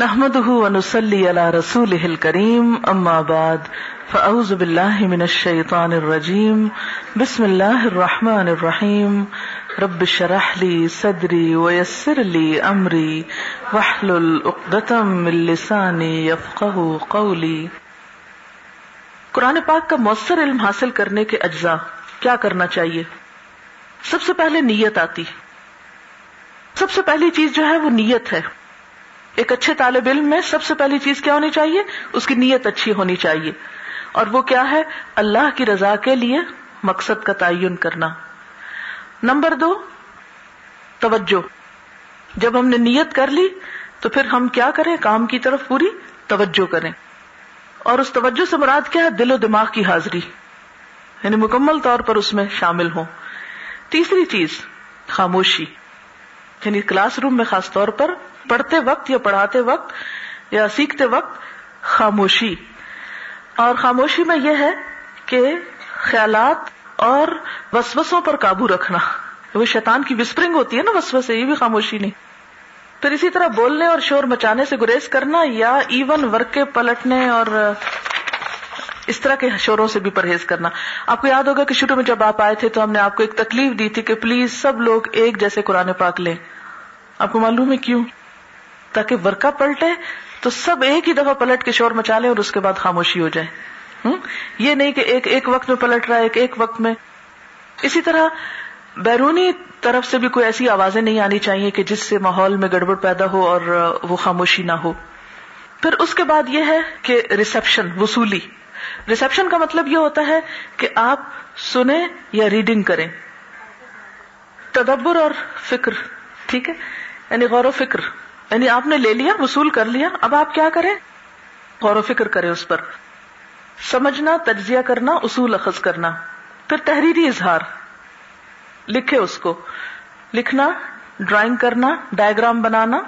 نحمده ونصلي على رسوله الكريم، أما بعد، فأعوذ بالله من الشيطان الرجيم، بسم الله الرحمن الرحيم، رب اشرح لي صدري ويسر لي أمري، واحلل عقدة من لساني يفقه قولي. قرآن پاک کا مؤثر علم حاصل کرنے کے اجزاء کیا کرنا چاہیے؟ سب سے پہلے نیت آتی۔ سب سے پہلی چیز جو ہے وہ نیت ہے۔ ایک اچھے طالب علم میں سب سے پہلی چیز کیا ہونی چاہیے؟ اس کی نیت اچھی ہونی چاہیے۔ اور وہ کیا ہے؟ اللہ کی رضا کے لیے مقصد کا تعین کرنا۔ نمبر دو، توجہ۔ جب ہم نے نیت کر لی، تو پھر ہم کیا کریں؟ کام کی طرف پوری توجہ کریں۔ اور اس توجہ سے مراد کیا ہے؟ دل و دماغ کی حاضری۔ یعنی مکمل طور پر اس میں شامل ہوں۔ تیسری چیز، خاموشی۔ یعنی کلاس روم میں خاص طور پر پڑھتے وقت یا پڑھاتے وقت یا سیکھتے وقت خاموشی۔ اور خاموشی میں یہ ہے کہ خیالات اور وسوسوں پر قابو رکھنا۔ وہ شیطان کی وسپرنگ ہوتی ہے نا وسو سے یہ بھی خاموشی نہیں۔ پھر اسی طرح بولنے اور شور مچانے سے گریز کرنا یا ایون ورک کے پلٹنے اور اس طرح کے شوروں سے بھی پرہیز کرنا۔ آپ کو یاد ہوگا کہ شروع میں جب آپ آئے تھے تو ہم نے آپ کو ایک تکلیف دی تھی کہ پلیز سب لوگ ایک جیسے قرآن پاک لیں۔ آپ کو معلوم ہے کیوں؟ تاکہ ورکا پلٹے تو سب ایک ہی دفعہ پلٹ کے شور مچا لیں اور اس کے بعد خاموشی ہو جائے۔ یہ نہیں کہ ایک ایک وقت میں پلٹ رہا ہے، ایک ایک وقت میں۔ اسی طرح بیرونی طرف سے بھی کوئی ایسی آوازیں نہیں آنی چاہیے کہ جس سے ماحول میں گڑبڑ پیدا ہو اور وہ خاموشی نہ ہو۔ پھر اس کے بعد یہ ہے کہ ریسپشن وصولی۔ ریسپشن کا مطلب یہ ہوتا ہے کہ آپ سنیں یا ریڈنگ کریں۔ تدبر اور فکر، ٹھیک ہے؟ یعنی غور و فکر۔ یعنی آپ نے لے لیا، وصول کر لیا، اب آپ کیا کریں؟ غور و فکر کریں اس پر۔ سمجھنا، تجزیہ کرنا، اصول اخذ کرنا۔ پھر تحریری اظہار۔ لکھے اس کو۔ لکھنا، ڈرائنگ کرنا ڈائگرام بنانا۔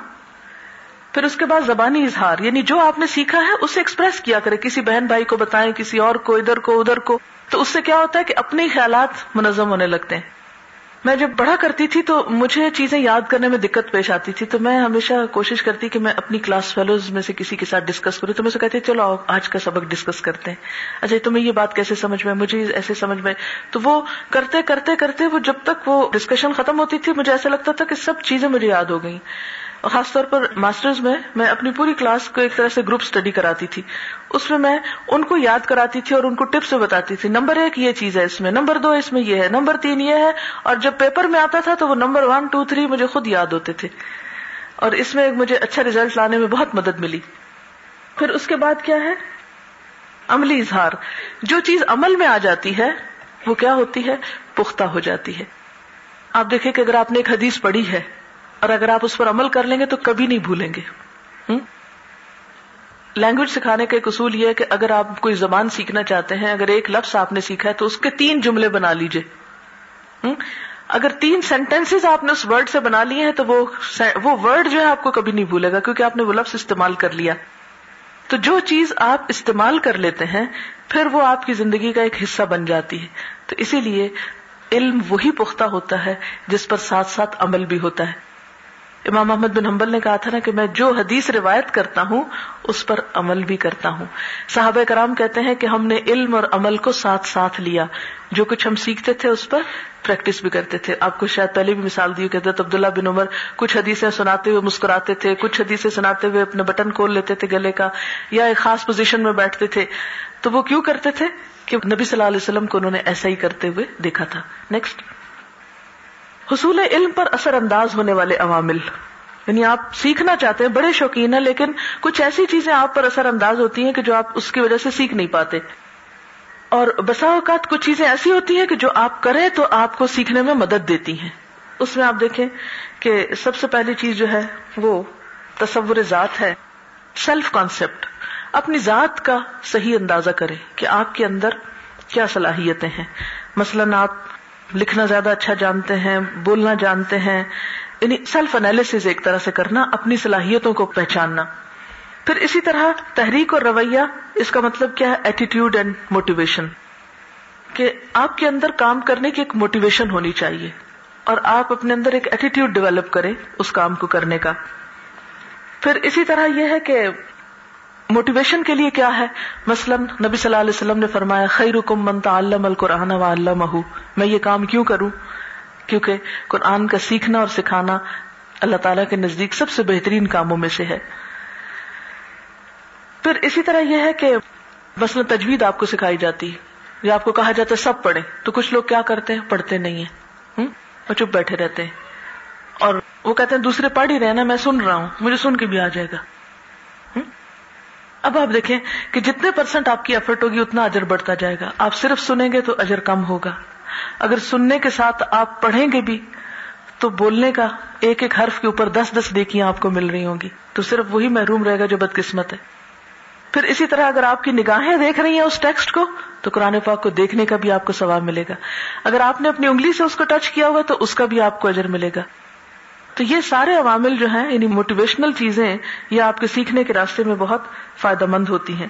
پھر اس کے بعد زبانی اظہار۔ یعنی جو آپ نے سیکھا ہے، اسے ایکسپریس کیا کرے کسی بہن بھائی کو بتائیں، کسی اور کو، ادھر کو ادھر کو۔ تو اس سے کیا ہوتا ہے کہ اپنے خیالات منظم ہونے لگتے ہیں۔ میں جب پڑھا کرتی تھی تو مجھے چیزیں یاد کرنے میں دقت پیش آتی تھی تو میں ہمیشہ کوشش کرتی کہ میں اپنی کلاس فیلوز میں سے کسی کے ساتھ ڈسکس کروں تو میں سے کہتے چلو آؤ، آج کا سبق ڈسکس کرتے ہیں۔ اچھا تمہیں یہ بات کیسے سمجھ میں، مجھے ایسے سمجھ میں۔ تو وہ کرتے کرتے کرتے وہ جب تک وہ ڈسکشن ختم ہوتی تھی، مجھے ایسا لگتا تھا کہ سب چیزیں مجھے یاد ہو گئی خاص طور پر ماسٹرز میں میں اپنی پوری کلاس کو ایک طرح سے گروپ اسٹڈی کراتی تھی۔ اس میں میں ان کو یاد کراتی تھی اور ان کو ٹپس بتاتی تھی۔ نمبر ایک یہ چیز ہے اس میں نمبر دو اس میں یہ ہے نمبر تین یہ ہے۔ اور جب پیپر میں آتا تھا تو وہ نمبر ون ٹو تھری مجھے خود یاد ہوتے تھے۔ اور اس میں مجھے اچھا ریزلٹ لانے میں بہت مدد ملی۔ پھر اس کے بعد کیا ہے؟ عملی اظہار۔ جو چیز عمل میں آ جاتی ہے، وہ کیا ہوتی ہے؟ پختہ ہو جاتی ہے۔ آپ دیکھیں کہ اگر آپ نے ایک حدیث پڑھی ہے اور اگر آپ اس پر عمل کر لیں گے تو کبھی نہیں بھولیں گے۔ لینگویج سکھانے کا ایک اصول یہ ہے کہ اگر آپ کوئی زبان سیکھنا چاہتے ہیں، اگر ایک لفظ آپ نے سیکھا ہے تو اس کے تین جملے بنا لیجیے اگر تین سینٹینس آپ نے اس ورڈ سے بنا لیے ہیں تو وہ وہ ورڈ جو ہے آپ کو کبھی نہیں بھولے گا کیونکہ آپ نے وہ لفظ استعمال کر لیا۔ تو جو چیز آپ استعمال کر لیتے ہیں، پھر وہ آپ کی زندگی کا ایک حصہ بن جاتی ہے۔ تو اسی لیے علم وہی پختہ ہوتا ہے جس پر ساتھ ساتھ عمل بھی ہوتا ہے۔ امام محمد بن حنبل نے کہا تھا نا کہ میں جو حدیث روایت کرتا ہوں، اس پر عمل بھی کرتا ہوں۔ صحابہ کرام کہتے ہیں کہ ہم نے علم اور عمل کو ساتھ ساتھ لیا۔ جو کچھ ہم سیکھتے تھے، اس پر پریکٹس بھی کرتے تھے۔ آپ کو شاید پہلے بھی مثال دی کہتے عبداللہ بن عمر کچھ حدیثیں سناتے ہوئے مسکراتے تھے، کچھ حدیثیں سناتے ہوئے اپنے بٹن کھول لیتے تھے گلے کا، یا ایک خاص پوزیشن میں بیٹھتے تھے۔ تو وہ کیوں کرتے تھے کہ نبی صلی اللہ علیہ وسلم کو انہوں نے ایسا ہی کرتے ہوئے دیکھا تھا۔ نیکسٹ حصول علم پر اثر انداز ہونے والے عوامل۔ یعنی آپ سیکھنا چاہتے ہیں، بڑے شوقین ہیں، لیکن کچھ ایسی چیزیں آپ پر اثر انداز ہوتی ہیں کہ جو آپ اس کی وجہ سے سیکھ نہیں پاتے۔ اور بسا اوقات کچھ چیزیں ایسی ہوتی ہیں کہ جو آپ کریں تو آپ کو سیکھنے میں مدد دیتی ہیں۔ اس میں آپ دیکھیں کہ سب سے پہلی چیز جو ہے، وہ تصور ذات ہے۔ Self concept. اپنی ذات کا صحیح اندازہ کرے کہ آپ کے اندر کیا صلاحیتیں ہیں۔ مثلاً آپ لکھنا زیادہ اچھا جانتے ہیں، بولنا جانتے ہیں۔ یعنی سیلف انالیس ایک طرح سے کرنا، اپنی صلاحیتوں کو پہچاننا۔ پھر اسی طرح تحریک اور رویہ، اس کا مطلب کیا ہے؟ ایٹیٹیوڈ اینڈ موٹیویشن کہ آپ کے اندر کام کرنے کی ایک موٹیویشن ہونی چاہیے۔ اور آپ اپنے اندر ایک ایٹیٹیوڈ ڈیولپ کریں اس کام کو کرنے کا۔ پھر اسی طرح یہ ہے کہ موٹیویشن کے لیے کیا ہے؟ مثلا نبی صلی اللہ علیہ وسلم نے فرمایا خیر حکم من تعلم القرآن و میں یہ کام کیوں کروں؟ کیونکہ قرآن کا سیکھنا اور سکھانا اللہ تعالیٰ کے نزدیک سب سے بہترین کاموں میں سے ہے۔ پھر اسی طرح یہ ہے کہ مثلا تجوید آپ کو سکھائی جاتی۔ ہے یا آپ کو کہا جاتا ہے، سب پڑھیں۔ تو کچھ لوگ کیا کرتے ہیں؟ پڑھتے نہیں ہیں۔ اور چپ بیٹھے رہتے ہیں۔ اور وہ کہتے ہیں، دوسرے پڑھ ہی رہے نا، میں سن رہا ہوں۔ مجھے سن کے بھی آ جائے گا۔ اب آپ دیکھیں کہ جتنے پرسنٹ آپ کی ایفرٹ ہوگی، اتنا اجر بڑھتا جائے گا۔ آپ صرف سنیں گے تو اجر کم ہوگا۔ اگر سننے کے ساتھ آپ پڑھیں گے بھی، تو بولنے کا ایک ایک حرف کے اوپر دس دس دیکھیاں آپ کو مل رہی ہوں گی۔ تو صرف وہی محروم رہے گا جو بدقسمت ہے۔ پھر اسی طرح اگر آپ کی نگاہیں دیکھ رہی ہیں اس ٹیکسٹ کو، تو قرآن پاک کو دیکھنے کا بھی آپ کو ثواب ملے گا۔ اگر آپ نے اپنی انگلی سے اس کو ٹچ کیا ہوگا، تو اس کا بھی آپ کو اجر ملے گا۔ تو یہ سارے عوامل جو ہیں یعنی موٹیویشنل چیزیں، یہ آپ کے سیکھنے کے راستے میں بہت فائدہ مند ہوتی ہیں۔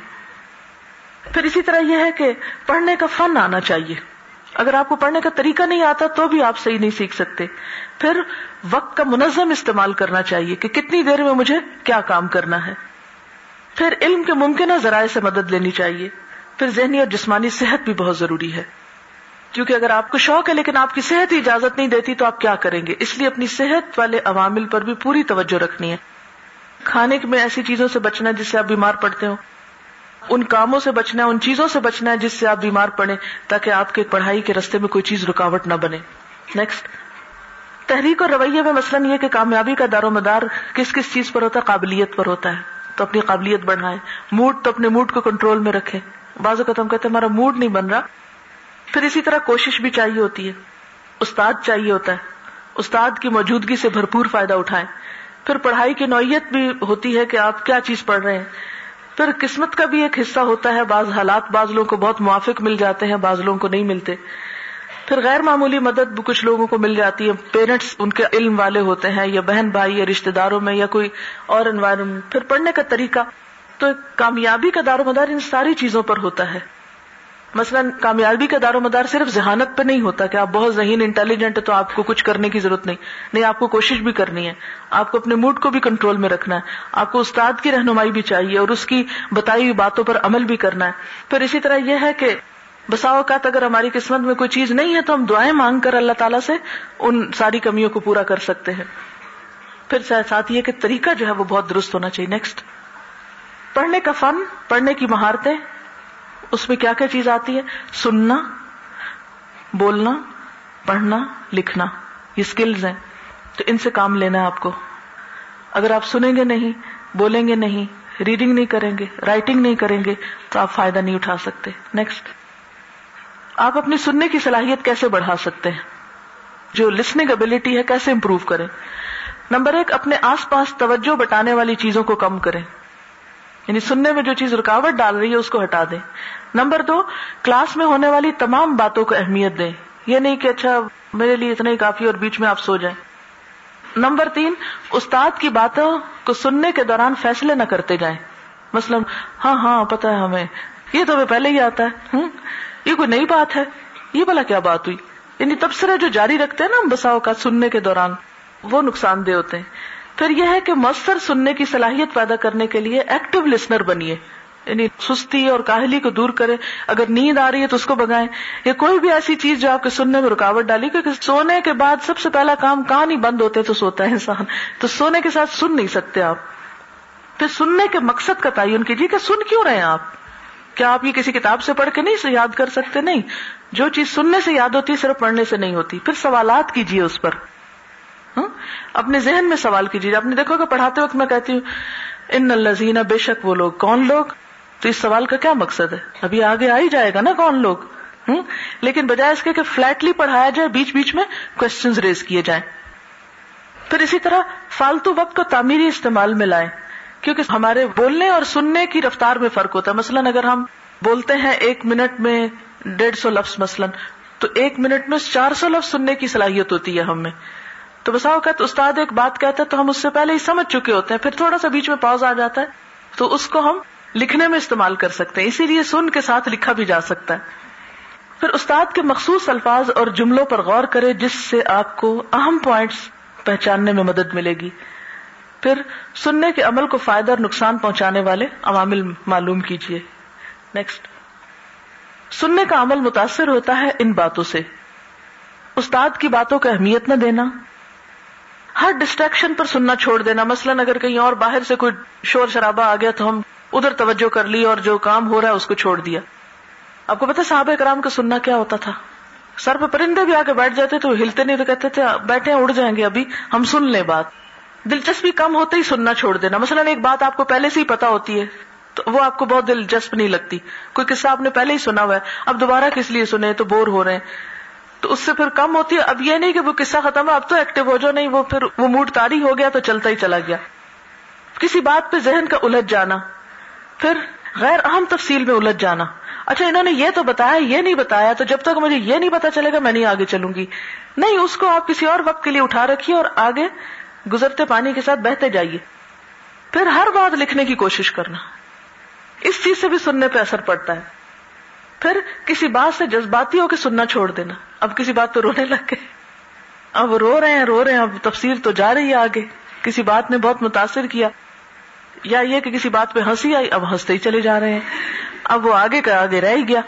پھر اسی طرح یہ ہے کہ پڑھنے کا فن آنا چاہیے۔ اگر آپ کو پڑھنے کا طریقہ نہیں آتا تو بھی آپ صحیح نہیں سیکھ سکتے۔ پھر وقت کا منظم استعمال کرنا چاہیے کہ کتنی دیر میں مجھے کیا کام کرنا ہے۔ پھر علم کے ممکنہ ذرائع سے مدد لینی چاہیے۔ پھر ذہنی اور جسمانی صحت بھی بہت ضروری ہے۔ کیونکہ اگر آپ کو شوق ہے لیکن آپ کی صحت ہی اجازت نہیں دیتی تو آپ کیا کریں گے؟ اس لیے اپنی صحت والے عوامل پر بھی پوری توجہ رکھنی ہے۔ کھانے میں ایسی چیزوں سے بچنا ہے جس سے آپ بیمار پڑتے ہو ان کاموں سے بچنا ہے ان چیزوں سے بچنا ہے جس سے آپ بیمار پڑے تاکہ آپ کے پڑھائی کے رستے میں کوئی چیز رکاوٹ نہ بنے۔ نیکسٹ تحریک اور رویے میں مثلاً یہ کہ کامیابی کا دار و مدار کس کس چیز پر ہوتا ہے؟ قابلیت پر ہوتا ہے۔ تو اپنی قابلیت بڑھائیں۔ موڈ تو اپنے موڈ کو کنٹرول میں رکھے بعض اوقات ہم کہتے ہیں، ہمارا موڈ نہیں بن رہا۔ پھر اسی طرح کوشش بھی چاہیے ہوتی ہے۔ استاد چاہیے ہوتا ہے۔ استاد کی موجودگی سے بھرپور فائدہ اٹھائیں۔ پھر پڑھائی کی نوعیت بھی ہوتی ہے کہ آپ کیا چیز پڑھ رہے ہیں۔ پھر قسمت کا بھی ایک حصہ ہوتا ہے۔ بعض حالات بعض لوگوں کو بہت موافق مل جاتے ہیں، بعض لوگوں کو نہیں ملتے۔ پھر غیر معمولی مدد بھی کچھ لوگوں کو مل جاتی ہے۔ پیرنٹس ان کے علم والے ہوتے ہیں یا بہن بھائی یا رشتے داروں میں یا کوئی اور انوائرمنٹ پھر پڑھنے کا طریقہ تو کامیابی کا دار و مدار ان ساری چیزوں پر ہوتا ہے۔ مثلاً کامیابی کا دار و مدار صرف ذہانت پہ نہیں ہوتا کہ آپ بہت ذہین انٹیلیجنٹ ہے تو آپ کو کچھ کرنے کی ضرورت نہیں۔ نہیں، آپ کو کوشش بھی کرنی ہے۔ آپ کو اپنے موڈ کو بھی کنٹرول میں رکھنا ہے۔ آپ کو استاد کی رہنمائی بھی چاہیے اور اس کی بتائی ہوئی باتوں پر عمل بھی کرنا ہے۔ پھر اسی طرح یہ ہے کہ بسا اوقات اگر ہماری قسمت میں کوئی چیز نہیں ہے تو ہم دعائیں مانگ کر اللہ تعالیٰ سے ان ساری کمیوں کو پورا کر سکتے ہیں۔ پھر ساتھ یہ کہ طریقہ جو ہے وہ بہت درست ہونا چاہیے۔ نیکسٹ پڑھنے کا فن، پڑھنے کی مہارتیں۔ اس میں کیا کیا چیز آتی ہے؟ سننا، بولنا، پڑھنا، لکھنا، یہ اسکلز ہیں۔ تو ان سے کام لینا ہے آپ کو۔ اگر آپ سنیں گے نہیں، بولیں گے نہیں ریڈنگ نہیں کریں گے رائٹنگ نہیں کریں گے، تو آپ فائدہ نہیں اٹھا سکتے۔ نیکسٹ آپ اپنی سننے کی صلاحیت کیسے بڑھا سکتے ہیں؟ جو لسننگ ابلٹی ہے، کیسے امپروو کریں؟ نمبر ایک، اپنے آس پاس توجہ بٹانے والی چیزوں کو کم کریں۔ یعنی سننے میں جو چیز رکاوٹ ڈال رہی ہے اس کو ہٹا دیں۔ نمبر دو، کلاس میں ہونے والی تمام باتوں کو اہمیت دیں۔ یہ نہیں کہ اچھا میرے لیے اتنا ہی کافی اور بیچ میں آپ سو جائیں۔ نمبر تین، استاد کی باتوں کو سننے کے دوران فیصلے نہ کرتے جائیں۔ مثلاً ہاں ہاں پتا ہے ہمیں۔ یہ تو ہمیں پہلے ہی آتا ہے۔ ہوں یہ کوئی نئی بات ہے؟ یہ بلا کیا بات ہوئی؟ یعنی تبصرے جو جاری رکھتے ہیں نا ہم بساؤ کا سننے کے دوران، وہ نقصان دہ ہوتے ہیں۔ پھر یہ ہے کہ مؤثر سننے کی صلاحیت پیدا کرنے کے لیے ایکٹیو لسنر بنیے۔ یعنی سستی اور کاہلی کو دور کرے۔ اگر نیند آ رہی ہے تو اس کو بگائیں۔ یا کوئی بھی ایسی چیز جو آپ کے سننے میں رکاوٹ ڈالی، کیونکہ سونے کے بعد سب سے پہلا کام کہاں نہیں بند ہوتے تو سوتا ہے انسان۔ تو سونے کے ساتھ سن نہیں سکتے آپ۔ پھر سننے کے مقصد کا تعین کیجیے کہ سن کیوں رہے ہیں آپ؟ کیا آپ یہ کسی کتاب سے پڑھ کے نہیں یاد کر سکتے؟ نہیں۔ جو چیز سننے سے یاد ہوتی ہے، صرف پڑھنے سے نہیں ہوتی۔ پھر سوالات کیجیے اس پر۔ اپنے ذہن میں سوال کیجیے آپ نے دیکھو کہ پڑھاتے وقت میں کہتی ہوں، ان الزین بے شک وہ لوگ، کون لوگ؟ تو اس سوال کا کیا مقصد ہے؟ ابھی آگے آ ہی جائے گا نا کون لوگ؟ ہوں؟ لیکن بجائے اس کے کہ فلیٹلی پڑھایا جائے، بیچ بیچ میں کوشچنز ریز کیے جائیں۔ پھر اسی طرح فالتو وقت کو تعمیری استعمال میں لائیں۔ کیونکہ ہمارے بولنے اور سننے کی رفتار میں فرق ہوتا ہے۔ مثلاً اگر ہم بولتے ہیں ایک منٹ میں ڈیڑھ سو لفظ مثلاً، تو ایک منٹ میں چار سو لفظ سننے کی صلاحیت ہوتی ہے ہم میں۔ تو بسا اوقات استاد ایک بات کہتا ہے تو ہم اس سے پہلے ہی سمجھ چکے ہوتے ہیں، پھر تھوڑا سا بیچ میں پاؤز آ جاتا ہے۔ تو اس کو ہم لکھنے میں استعمال کر سکتے ہیں، اسی لیے سن کے ساتھ لکھا بھی جا سکتا ہے۔ پھر استاد کے مخصوص الفاظ اور جملوں پر غور کرے، جس سے آپ کو اہم پوائنٹس پہچاننے میں مدد ملے گی۔ پھر سننے کے عمل کو فائدہ اور نقصان پہنچانے والے عوامل معلوم کیجیے نیکسٹ سننے کا عمل متاثر ہوتا ہے ان باتوں سے۔ استاد کی باتوں کو اہمیت نہ دینا۔ ہر ڈسٹریکشن پر سننا چھوڑ دینا۔ مثلاً اگر کہیں اور باہر سے کوئی شور شرابہ آ گیا تو ہم ادھر توجہ کر لی اور جو کام ہو رہا ہے اس کو چھوڑ دیا۔ آپ کو پتا صحابہ کرام کا سننا کیا ہوتا تھا؟ سر پہ پرندے بھی آ کے بیٹھ جاتے تو ہلتے نہیں تو کہتے تھے، بیٹھے اڑ جائیں گے ابھی، ہم سن لیں بات۔ دلچسپی کم ہوتے ہی سننا چھوڑ دینا۔ مثلاً ایک بات آپ کو پہلے سے ہی پتا ہوتی ہے، تو وہ آپ کو بہت دلچسپ نہیں لگتی۔ کوئی قصہ آپ نے پہلے ہی سنا ہوا ہے، اب دوبارہ کس لیے سنے تو بور ہو رہے ہیں۔ تو اس سے پھر کم ہوتی ہے۔ اب یہ نہیں کہ وہ قصہ ختم ہے، اب تو ایکٹیو ہو جو نہیں، وہ پھر وہ موڈ تاری ہو گیا تو چلتا ہی چلا گیا۔ کسی بات پہ ذہن کا الجھ جانا، پھر غیر اہم تفصیل میں الجھ جانا۔ اچھا انہوں نے یہ تو بتایا، یہ نہیں بتایا، تو جب تک مجھے یہ نہیں پتا چلے گا، میں نہیں آگے چلوں گی۔ نہیں، اس کو آپ کسی اور وقت کے لیے اٹھا رکھیے اور آگے گزرتے پانی کے ساتھ بہتے جائیے۔ پھر ہر بات لکھنے کی کوشش کرنا۔ اس چیز سے بھی سننے پہ اثر پڑتا ہے۔ پھر کسی بات سے جذباتی ہو کے سننا چھوڑ دینا۔ اب کسی بات پہ رونے لگ گئے۔ اب رو رہے ہیں، رو رہے ہیں۔ اب تفصیل تو جا رہی ہے آگے۔ کسی بات نے بہت متاثر کیا۔ یا یہ کہ کسی بات پہ ہنسی آئی، اب ہنستے ہی چلے جا رہے ہیں۔ اب وہ آگے کا آگے رہ گیا۔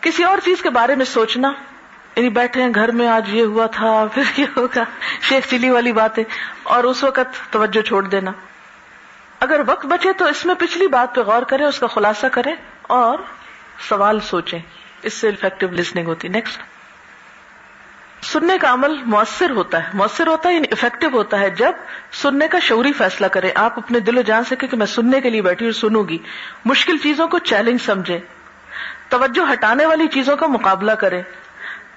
کسی اور چیز کے بارے میں سوچنا۔ یعنی بیٹھے ہیں گھر میں، آج یہ ہوا تھا، پھر کیا ہوگا۔ شیخ چلی والی باتیں۔ اور اس وقت توجہ چھوڑ دینا۔ اگر وقت بچے تو اس میں پچھلی بات پہ غور کریں، اس کا خلاصہ کریں۔ اور سوال سوچیں، اس سے افیکٹو لسننگ ہوتی۔ نیکسٹ سننے کا عمل مؤثر ہوتا ہے۔ مؤثر ہوتا ہے یعنی افیکٹو ہوتا ہے۔ جب سننے کا شعوری فیصلہ کرے آپ اپنے دل و جان سکے کہ میں سننے کے لیے بیٹھی اور سنوں گی۔ مشکل چیزوں کو چیلنج سمجھے توجہ ہٹانے والی چیزوں کا مقابلہ کرے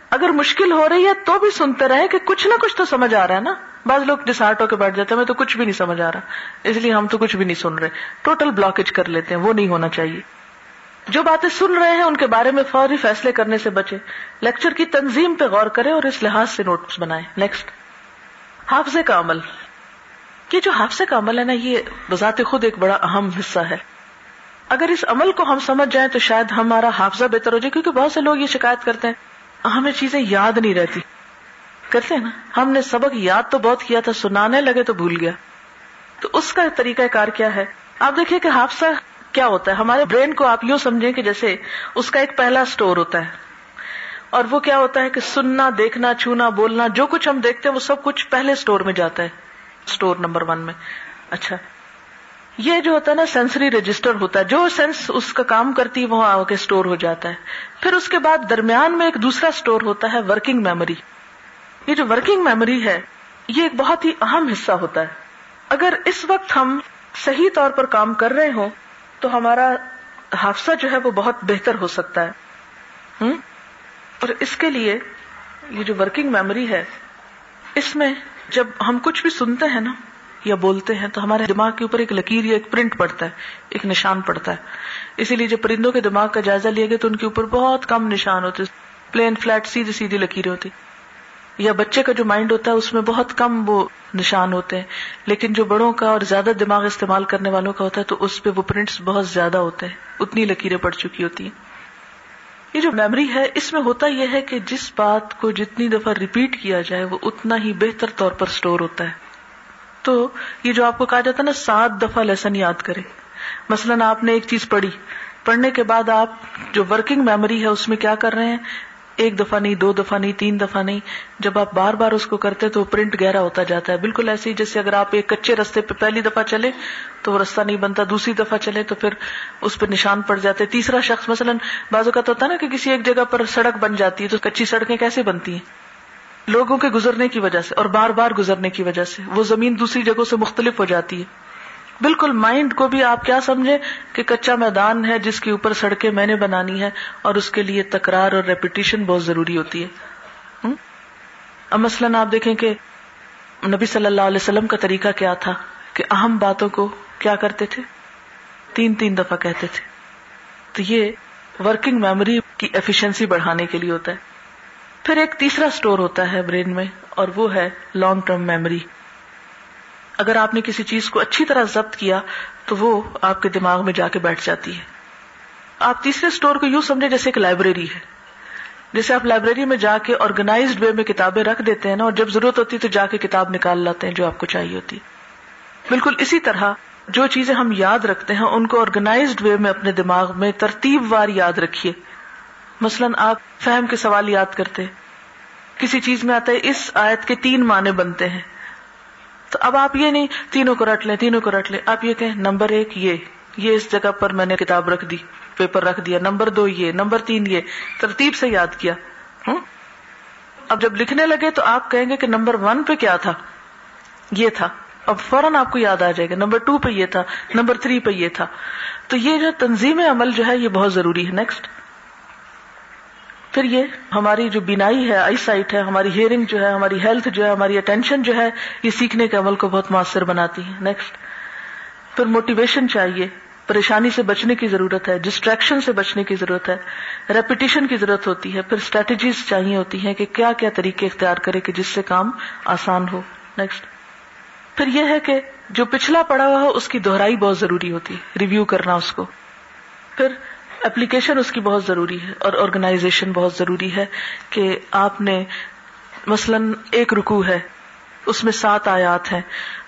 اگر مشکل ہو رہی ہے تو بھی سنتے رہے کہ کچھ نہ کچھ تو سمجھ آ رہا ہے نا۔ بعض لوگ ڈسارٹ ہو کے بیٹھ جاتے ہیں، میں تو کچھ بھی نہیں سمجھ آ رہا۔ اس لیے ہم تو کچھ بھی نہیں سن رہے۔ ٹوٹل بلاکج کر لیتے ہیں، وہ نہیں ہونا چاہیے۔ جو باتیں سن رہے ہیں ان کے بارے میں فوری فیصلے کرنے سے بچے۔ لیکچر کی تنظیم پہ غور کرے اور اس لحاظ سے نوٹس بنائے نیکسٹ حافظے کا عمل۔ یہ جو حافظے کا عمل ہے نا، یہ بذات خود ایک بڑا اہم حصہ ہے۔ اگر اس عمل کو ہم سمجھ جائیں تو شاید ہمارا حافظہ بہتر ہو جائے، کیونکہ بہت سے لوگ یہ شکایت کرتے ہیں، ہمیں چیزیں یاد نہیں رہتی۔ کرتے ہیں نا؟ ہم نے سبق یاد تو بہت کیا تھا، سنانے لگے تو بھول گیا۔ تو اس کا طریقہ کار کیا ہے؟ آپ دیکھیے کہ حافظہ کیا ہوتا ہے؟ ہمارے برین کو آپ یوں سمجھیں کہ جیسے اس کا ایک پہلا اسٹور ہوتا ہے۔ اور وہ کیا ہوتا ہے کہ سننا، دیکھنا، چھونا، بولنا، جو کچھ ہم دیکھتے ہیں وہ سب کچھ پہلے اسٹور میں جاتا ہے۔ اسٹور نمبر ون میں۔ اچھا۔ یہ جو ہوتا ہے نا سینسری رجسٹر ہوتا ہے۔ جو سینس اس کا کام کرتی ہے، وہ آ کے اسٹور ہو جاتا ہے۔ پھر اس کے بعد درمیان میں ایک دوسرا اسٹور ہوتا ہے ورکنگ میموری یہ جو ورکنگ میموری ہے، یہ ایک بہت ہی اہم حصہ ہوتا ہے۔ اگر اس وقت ہم صحیح طور پر کام کر رہے ہوں تو ہمارا حادثہ جو ہے وہ بہت بہتر ہو سکتا ہے۔ اور اس کے لیے یہ جو ورکنگ میموری ہے، اس میں جب ہم کچھ بھی سنتے ہیں نا یا بولتے ہیں، تو ہمارے دماغ کے اوپر ایک لکیر یا ایک پرنٹ پڑتا ہے، ایک نشان پڑتا ہے۔ اسی لیے جب پرندوں کے دماغ کا جائزہ لیا گیا تو ان کے اوپر بہت کم نشان ہوتے پلین فلیٹ سیدھی سیدھی لکیریں ہوتی۔ یا بچے کا جو مائنڈ ہوتا ہے، اس میں بہت کم وہ نشان ہوتے ہیں۔ لیکن جو بڑوں کا اور زیادہ دماغ استعمال کرنے والوں کا ہوتا ہے، تو اس پہ وہ پرنٹس بہت زیادہ ہوتے ہیں۔ اتنی لکیریں پڑ چکی ہوتی ہیں۔ یہ جو میموری ہے، اس میں ہوتا یہ ہے کہ جس بات کو جتنی دفعہ ریپیٹ کیا جائے، وہ اتنا ہی بہتر طور پر اسٹور ہوتا ہے۔ تو یہ جو آپ کو کہا جاتا ہے نا، سات دفعہ لیسن یاد کرے مثلاً آپ نے ایک چیز پڑھی۔ پڑھنے کے بعد آپ جو ورکنگ میموری ہے، اس میں کیا کر رہے ہیں؟ ایک دفعہ نہیں، دو دفعہ نہیں، تین دفعہ نہیں۔ جب آپ بار بار اس کو کرتے تو پرنٹ گہرا ہوتا جاتا ہے۔ بالکل ایسے ہی جیسے اگر آپ ایک کچے رستے پہ پہلی دفعہ چلے تو وہ رستہ نہیں بنتا، دوسری دفعہ چلے تو پھر اس پہ نشان پڑ جاتے۔ تیسرا شخص مثلاً بازو کا تو ہوتا نا کہ کسی ایک جگہ پر سڑک بن جاتی ہے تو کچی سڑکیں کیسے بنتی ہیں؟ لوگوں کے گزرنے کی وجہ سے اور بار بار گزرنے کی وجہ سے۔ وہ زمین دوسری جگہوں سے مختلف ہو جاتی ہے۔ بالکل مائنڈ کو بھی آپ کیا سمجھے کہ کچا میدان ہے جس کے اوپر سڑکیں میں نے بنانی ہے اور اس کے لیے تکرار اور ریپیٹیشن بہت ضروری ہوتی ہے۔ اب مثلاً آپ دیکھیں کہ نبی صلی اللہ علیہ وسلم کا طریقہ کیا تھا کہ اہم باتوں کو کیا کرتے تھے؟ تین تین دفعہ کہتے تھے۔ تو یہ ورکنگ میموری کی ایفیشنسی بڑھانے کے لیے ہوتا ہے۔ پھر ایک تیسرا اسٹور ہوتا ہے برین میں اور وہ ہے لانگ ٹرم میموری اگر آپ نے کسی چیز کو اچھی طرح ضبط کیا تو وہ آپ کے دماغ میں جا کے بیٹھ جاتی ہے۔ آپ تیسرے اسٹور کو یوں سمجھے جیسے ایک لائبریری ہے۔ جیسے آپ لائبریری میں جا کے آرگنائزڈ وے میں کتابیں رکھ دیتے ہیں نا اور جب ضرورت ہوتی ہے تو جا کے کتاب نکال لاتے ہیں جو آپ کو چاہیے ہوتی۔ بالکل اسی طرح جو چیزیں ہم یاد رکھتے ہیں ان کو آرگنائزڈ وے میں اپنے دماغ میں ترتیب وار یاد رکھیے۔ مثلاً آپ فہم کے سوال یاد کرتے کسی چیز میں آتا ہے، اس آیت کے تین معنی بنتے ہیں۔ تو اب آپ یہ نہیں، تینوں کو رٹ لیں، تینوں کو رٹ لیں۔ آپ یہ کہیں، نمبر ایک یہ یہ اس جگہ پر میں نے کتاب رکھ دی، پیپر رکھ دیا۔ نمبر دو یہ، نمبر تین یہ۔ ترتیب سے یاد کیا۔ اب جب لکھنے لگے تو آپ کہیں گے کہ نمبر ون پہ کیا تھا؟ یہ تھا۔ اب فوراً آپ کو یاد آ جائے گا۔ نمبر ٹو پہ یہ تھا، نمبر تھری پہ یہ تھا۔ تو یہ جو تنظیم عمل جو ہے، یہ بہت ضروری ہے۔ نیکسٹ پھر یہ ہماری جو بینائی ہے آئی سائٹ ہے، ہماری ہیئرنگ جو ہے، ہماری ہیلتھ جو ہے، ہماری اٹینشن جو ہے، یہ سیکھنے کے عمل کو بہت مؤثر بناتی ہے۔ نیکسٹ پھر موٹیویشن چاہیے۔ پریشانی سے بچنے کی ضرورت ہے ڈسٹریکشن سے بچنے کی ضرورت ہے۔ ریپیٹیشن کی ضرورت ہوتی ہے۔ پھر اسٹریٹجیز چاہیے ہوتی ہیں کہ کیا کیا طریقے اختیار کرے کہ جس سے کام آسان ہو۔ نیکسٹ پھر یہ ہے کہ جو پچھلا پڑا ہوا ہو، اس کی دہرائی بہت ضروری ہوتی ہے۔ ریویو کرنا اس کو۔ پھر اپلیکیشن اس کی بہت ضروری ہے اور آرگنائزیشن بہت ضروری ہے کہ آپ نے مثلا ایک رکو ہے، اس میں سات آیات ہیں،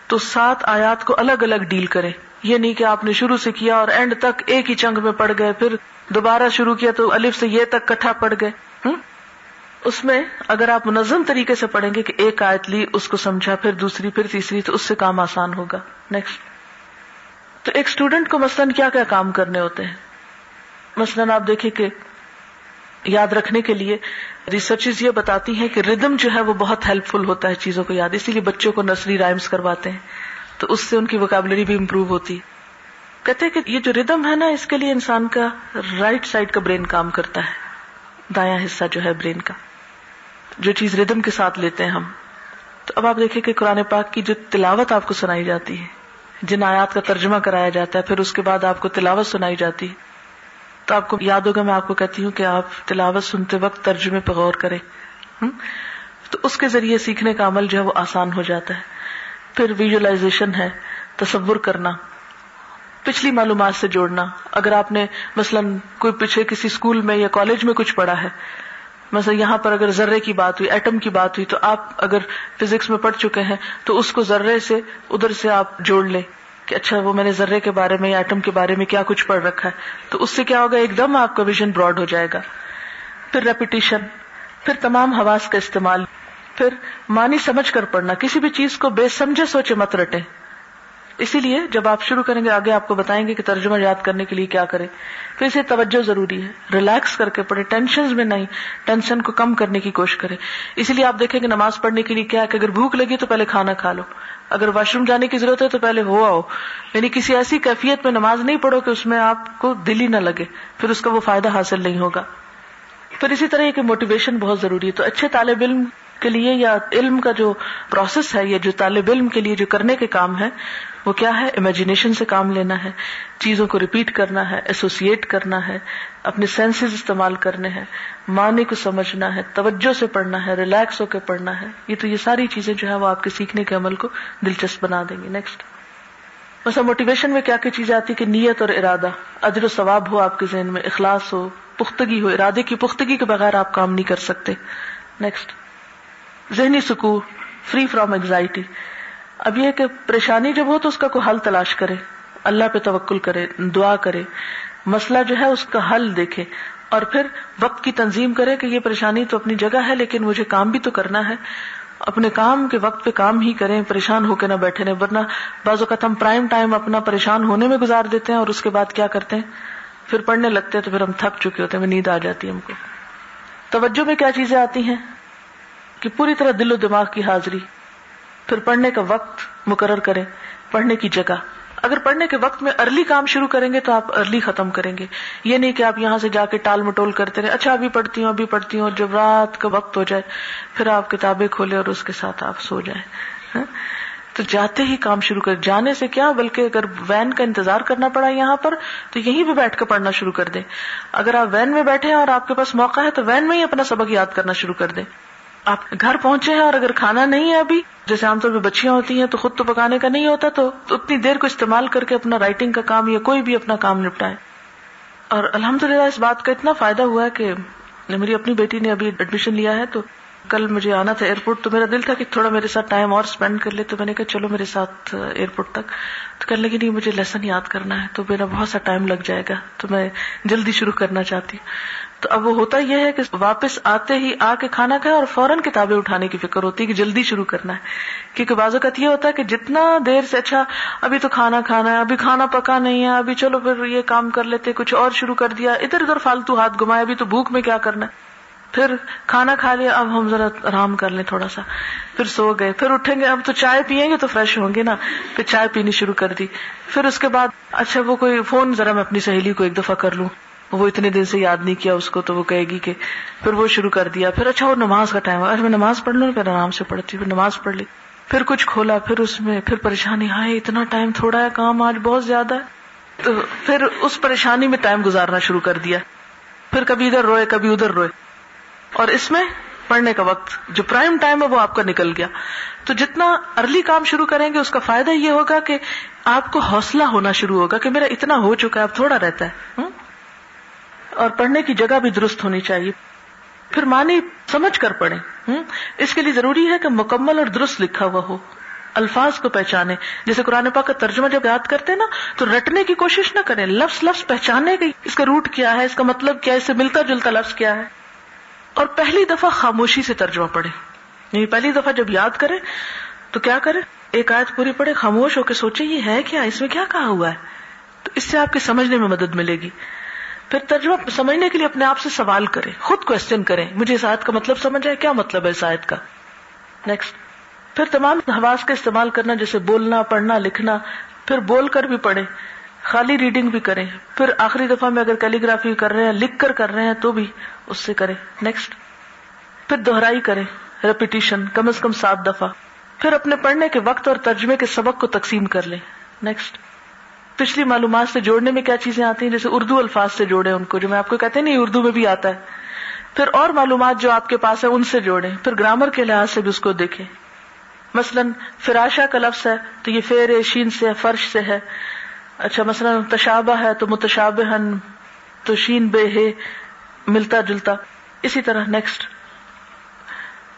تو سات آیات کو الگ الگ ڈیل کرے یہ نہیں کہ آپ نے شروع سے کیا اور اینڈ تک ایک ہی چنگ میں پڑ گئے، پھر دوبارہ شروع کیا تو الف سے یہ تک کٹھا پڑ گئے۔ اس میں اگر آپ منظم طریقے سے پڑھیں گے کہ ایک آیت لی، اس کو سمجھا، پھر دوسری، پھر تیسری، تو اس سے کام آسان ہوگا۔ نیکسٹ تو ایک اسٹوڈینٹ کو مثلاً کیا کیا کام کرنے ہوتے ہیں؟ مثلاً آپ دیکھیں کہ یاد رکھنے کے لیے ریسرچ یہ بتاتی ہیں کہ ردم جو ہے وہ بہت ہیلپ فل ہوتا ہے چیزوں کو یاد، اسی لیے بچوں کو نرسری رائمس کرواتے ہیں، تو اس سے ان کی وکیبلری بھی امپروو ہوتی۔ کہتے کہ یہ جو ردم ہے نا، اس کے لیے انسان کا رائٹ سائڈ کا برین کام کرتا ہے دایا حصہ جو ہے برین کا۔ جو چیز ردم کے ساتھ لیتے ہیں ہم۔ تو اب آپ دیکھیں کہ قرآن پاک کی جو تلاوت آپ کو سنائی جاتی ہے، جن آیات کا ترجمہ کرایا جاتا ہے، پھر اس کے بعد آپ کو تلاوت سنائی جاتی ہے۔ تو آپ کو یاد ہوگا میں آپ کو کہتی ہوں کہ آپ تلاوت سنتے وقت ترجمے پہ غور کریں تو اس کے ذریعے سیکھنے کا عمل جو ہے وہ آسان ہو جاتا ہے۔ پھر ویژلائزیشن ہے، تصور کرنا، پچھلی معلومات سے جوڑنا۔ اگر آپ نے مثلاً کوئی پیچھے کسی اسکول میں یا کالج میں کچھ پڑھا ہے، مثلا یہاں پر اگر ذرے کی بات ہوئی ایٹم کی بات ہوئی، تو آپ اگر فزکس میں پڑھ چکے ہیں، تو اس کو ذرے سے ادھر سے آپ جوڑ لیں۔ کہ اچھا وہ میں نے ذرے کے بارے میں یا ایٹم کے بارے میں کیا کچھ پڑھ رکھا ہے؟ تو اس سے کیا ہوگا؟ ایک دم آپ کا ویژن براڈ ہو جائے گا۔ پھر ریپیٹیشن پھر تمام حواس کا استعمال، پھر مانی سمجھ کر پڑھنا۔ کسی بھی چیز کو بے سمجھے سوچے مت رٹے اسی لیے جب آپ شروع کریں گے، آگے آپ کو بتائیں گے کہ ترجمہ یاد کرنے کے لیے کیا کرے پھر اسے توجہ ضروری ہے۔ ریلیکس کر کے پڑھے ٹینشن میں نہیں ٹینشن کو کم کرنے کی کوشش کرے اسی لیے آپ دیکھیں گے نماز پڑھنے کے لیے کیا کہ اگر بھوک لگی تو پہلے کھانا کھا لو۔ اگر واش روم جانے کی ضرورت ہے تو پہلے ہو آؤ۔ یعنی کسی ایسی کیفیت میں نماز نہیں پڑھو کہ اس میں آپ کو دل ہی نہ لگے، پھر اس کا وہ فائدہ حاصل نہیں ہوگا۔ پھر اسی طرح کی موٹیویشن بہت ضروری ہے۔ تو اچھے طالب علم کے لیے یا علم کا جو پروسیس ہے یا جو طالب علم کے لیے جو کرنے کے کام ہے وہ کیا ہے؟ امیجنیشن سے کام لینا ہے۔ چیزوں کو ریپیٹ کرنا ہے ایسوسیٹ کرنا ہے۔ اپنے سینسز استعمال کرنے ہیں، معنی کو سمجھنا ہے، توجہ سے پڑھنا ہے ریلیکس ہو کے پڑھنا ہے۔ یہ تو یہ ساری چیزیں جو ہے وہ آپ کے سیکھنے کے عمل کو دلچسپ بنا دیں گی نیکسٹ مثلا موٹیویشن میں کیا کیا چیزیں آتی کہ نیت اور ارادہ، اجر و ثواب ہو آپ کے ذہن میں، اخلاص ہو، پختگی ہو، ارادے کی پختگی کے بغیر آپ کام نہیں کر سکتے۔ نیکسٹ ذہنی سکون فری فرام اینگزائٹی اب یہ کہ پریشانی جب ہو تو اس کا کوئی حل تلاش کرے۔ اللہ پہ توکل کرے، دعا کرے۔ مسئلہ جو ہے اس کا حل دیکھے اور پھر وقت کی تنظیم کرے کہ یہ پریشانی تو اپنی جگہ ہے لیکن مجھے کام بھی تو کرنا ہے۔ اپنے کام کے وقت پہ کام ہی کریں، پریشان ہو کے نہ بیٹھے رہے ورنہ بعض اوقات ہم پرائم ٹائم اپنا پریشان ہونے میں گزار دیتے ہیں اور اس کے بعد کیا کرتے ہیں؟ پھر پڑھنے لگتے ہیں تو پھر ہم تھک چکے ہوتے ہیں، نیند آ جاتی ہے ہم کو۔ توجہ میں کیا چیزیں آتی ہیں؟ کہ پوری طرح دل و دماغ کی حاضری۔ پھر پڑھنے کا وقت مقرر کریں، پڑھنے کی جگہ۔ اگر پڑھنے کے وقت میں ارلی کام شروع کریں گے تو آپ ارلی ختم کریں گے۔ یہ نہیں کہ آپ یہاں سے جا کے ٹال مٹول کرتے رہے اچھا ابھی پڑھتی ہوں، ابھی پڑھتی ہوں، جب رات کا وقت ہو جائے، پھر آپ کتابیں کھولے اور اس کے ساتھ آپ سو جائیں۔ ہاں؟ تو جاتے ہی کام شروع کر، جانے سے کیا، بلکہ اگر وین کا انتظار کرنا پڑا یہاں پر، تو یہیں پہ بیٹھ کر پڑھنا شروع کر دیں۔ اگر آپ وین میں بیٹھے ہیں اور آپ کے پاس موقع ہے، تو وین میں ہی اپنا سبق یاد کرنا شروع کر دیں۔ آپ گھر پہنچے ہیں اور اگر کھانا نہیں ہے ابھی، جیسے عام طور پہ بچیاں ہوتی ہیں تو خود تو پکانے کا نہیں ہوتا، تو اتنی دیر کو استعمال کر کے اپنا رائٹنگ کا کام یا کوئی بھی اپنا کام نپٹائے اور الحمد للہ اس بات کا اتنا فائدہ ہوا ہے کہ میری اپنی بیٹی نے ابھی ایڈمیشن لیا ہے، تو کل مجھے آنا تھا ایئرپورٹ تو میرا دل تھا کہ تھوڑا میرے ساتھ ٹائم اور اسپینڈ کر لے، تو میں نے کہا چلو میرے ساتھ ایئرپورٹ تک۔ تو کہنے لگی، نہیں، مجھے لیسن یاد کرنا ہے، تو میرا بہت سا ٹائم لگ جائے گا، تو میں جلدی شروع کرنا چاہتی ہوں۔ تو اب وہ ہوتا یہ ہے کہ واپس آتے ہی آ کے کھانا کھائے اور فوراً کتابیں اٹھانے کی فکر ہوتی ہے کہ جلدی شروع کرنا ہے۔ کیونکہ بعض اوقات یہ ہوتا ہے کہ جتنا دیر سے اچھا ابھی تو کھانا کھانا ہے، ابھی کھانا پکا نہیں ہے، ابھی چلو پھر یہ کام کر لیتے، کچھ اور شروع کر دیا، ادھر ادھر فالتو ہاتھ گمائے ابھی تو بھوک میں کیا کرنا ہے؟ پھر کھانا کھا لیا، اب ہم ذرا آرام کر لیں تھوڑا سا۔ پھر سو گئے، پھر اٹھیں گے، اب تو چائے پیئیں گے تو فریش ہوں گے نا۔ پھر چائے پینی شروع کر دی۔ پھر اس کے بعد اچھا وہ کوئی فون ذرا میں اپنی سہیلی کو ایک دفعہ کر لوں۔ وہ اتنے دن سے یاد نہیں کیا اس کو تو وہ کہے گی کہ پھر وہ شروع کر دیا، پھر اچھا وہ نماز کا ٹائم ہے۔ میں نماز پڑھ لوں پھر آرام سے پڑھتی پھر نماز پڑھ لی۔ پھر کچھ کھولا، پھر اس میں پھر پریشانی، ہائے اتنا ٹائم تھوڑا ہے، کام آج بہت زیادہ ہے۔ تو پھر اس پریشانی میں ٹائم گزارنا شروع کر دیا۔ پھر کبھی ادھر روئے، کبھی ادھر روئے۔ اور اس میں پڑھنے کا وقت، جو پرائم ٹائم ہے، وہ آپ کا نکل گیا۔ تو جتنا ارلی کام شروع کریں گے، اس کا فائدہ یہ ہوگا کہ آپ کو حوصلہ ہونا شروع ہوگا کہ میرا اتنا ہو چکا ہے، اب تھوڑا رہتا ہے۔ اور پڑھنے کی جگہ بھی درست ہونی چاہیے۔ پھر مانی سمجھ کر پڑھے اس کے لیے ضروری ہے کہ مکمل اور درست لکھا ہوا ہو۔ الفاظ کو پہچانے۔ جیسے قرآن پاک کا ترجمہ جب یاد کرتے نا، تو رٹنے کی کوشش نہ کریں۔ لفظ لفظ پہچاننے کی۔ اس کا روٹ کیا ہے؟ اس کا مطلب کیا ہے؟ اس سے ملتا جلتا لفظ کیا ہے؟ اور پہلی دفعہ خاموشی سے ترجمہ پڑھے یعنی پہلی دفعہ جب یاد کرے تو کیا کرے ایک آیت پوری پڑھے خاموش ہو کے سوچے یہ ہے کیا؟ اس میں کیا کہا ہوا ہے؟ تو اس سے آپ کے سمجھنے میں مدد ملے گی۔ پھر ترجمہ سمجھنے کے لیے اپنے آپ سے سوال کریں، خود کوشچن کریں، مجھے اس آیت کا مطلب سمجھ آئے، کیا مطلب ہے اس آیت کا؟ نیکسٹ پھر تمام حواس کا استعمال کرنا، جیسے بولنا، پڑھنا، لکھنا، پھر بول کر بھی پڑھے خالی ریڈنگ بھی کریں، پھر آخری دفعہ میں اگر کیلیگرافی کر رہے ہیں، لکھ کر کر رہے ہیں، تو بھی اس سے کریں۔ نیکسٹ پھر دوہرائی کریں ریپیٹیشن کم از کم سات دفعہ۔ پھر اپنے پڑھنے کے وقت اور ترجمے کے سبق کو تقسیم کر لیں۔ نیکسٹ پچھلی معلومات سے جوڑنے میں کیا چیزیں آتی ہیں؟ جیسے اردو الفاظ سے جوڑے ان کو، جو میں آپ کو کہتے ہیں، نہیں، اردو میں بھی آتا ہے۔ پھر اور معلومات جو آپ کے پاس ہے ان سے جوڑیں۔ پھر گرامر کے لحاظ سے بھی اس کو دیکھیں۔ مثلاً فراشا کا لفظ ہے، تو یہ فیر شین سے فرش سے ہے۔ اچھا مثلا، تشابہ ہے، تو متشاب تو شین بے ہے، ملتا جلتا۔ اسی طرح نیکسٹ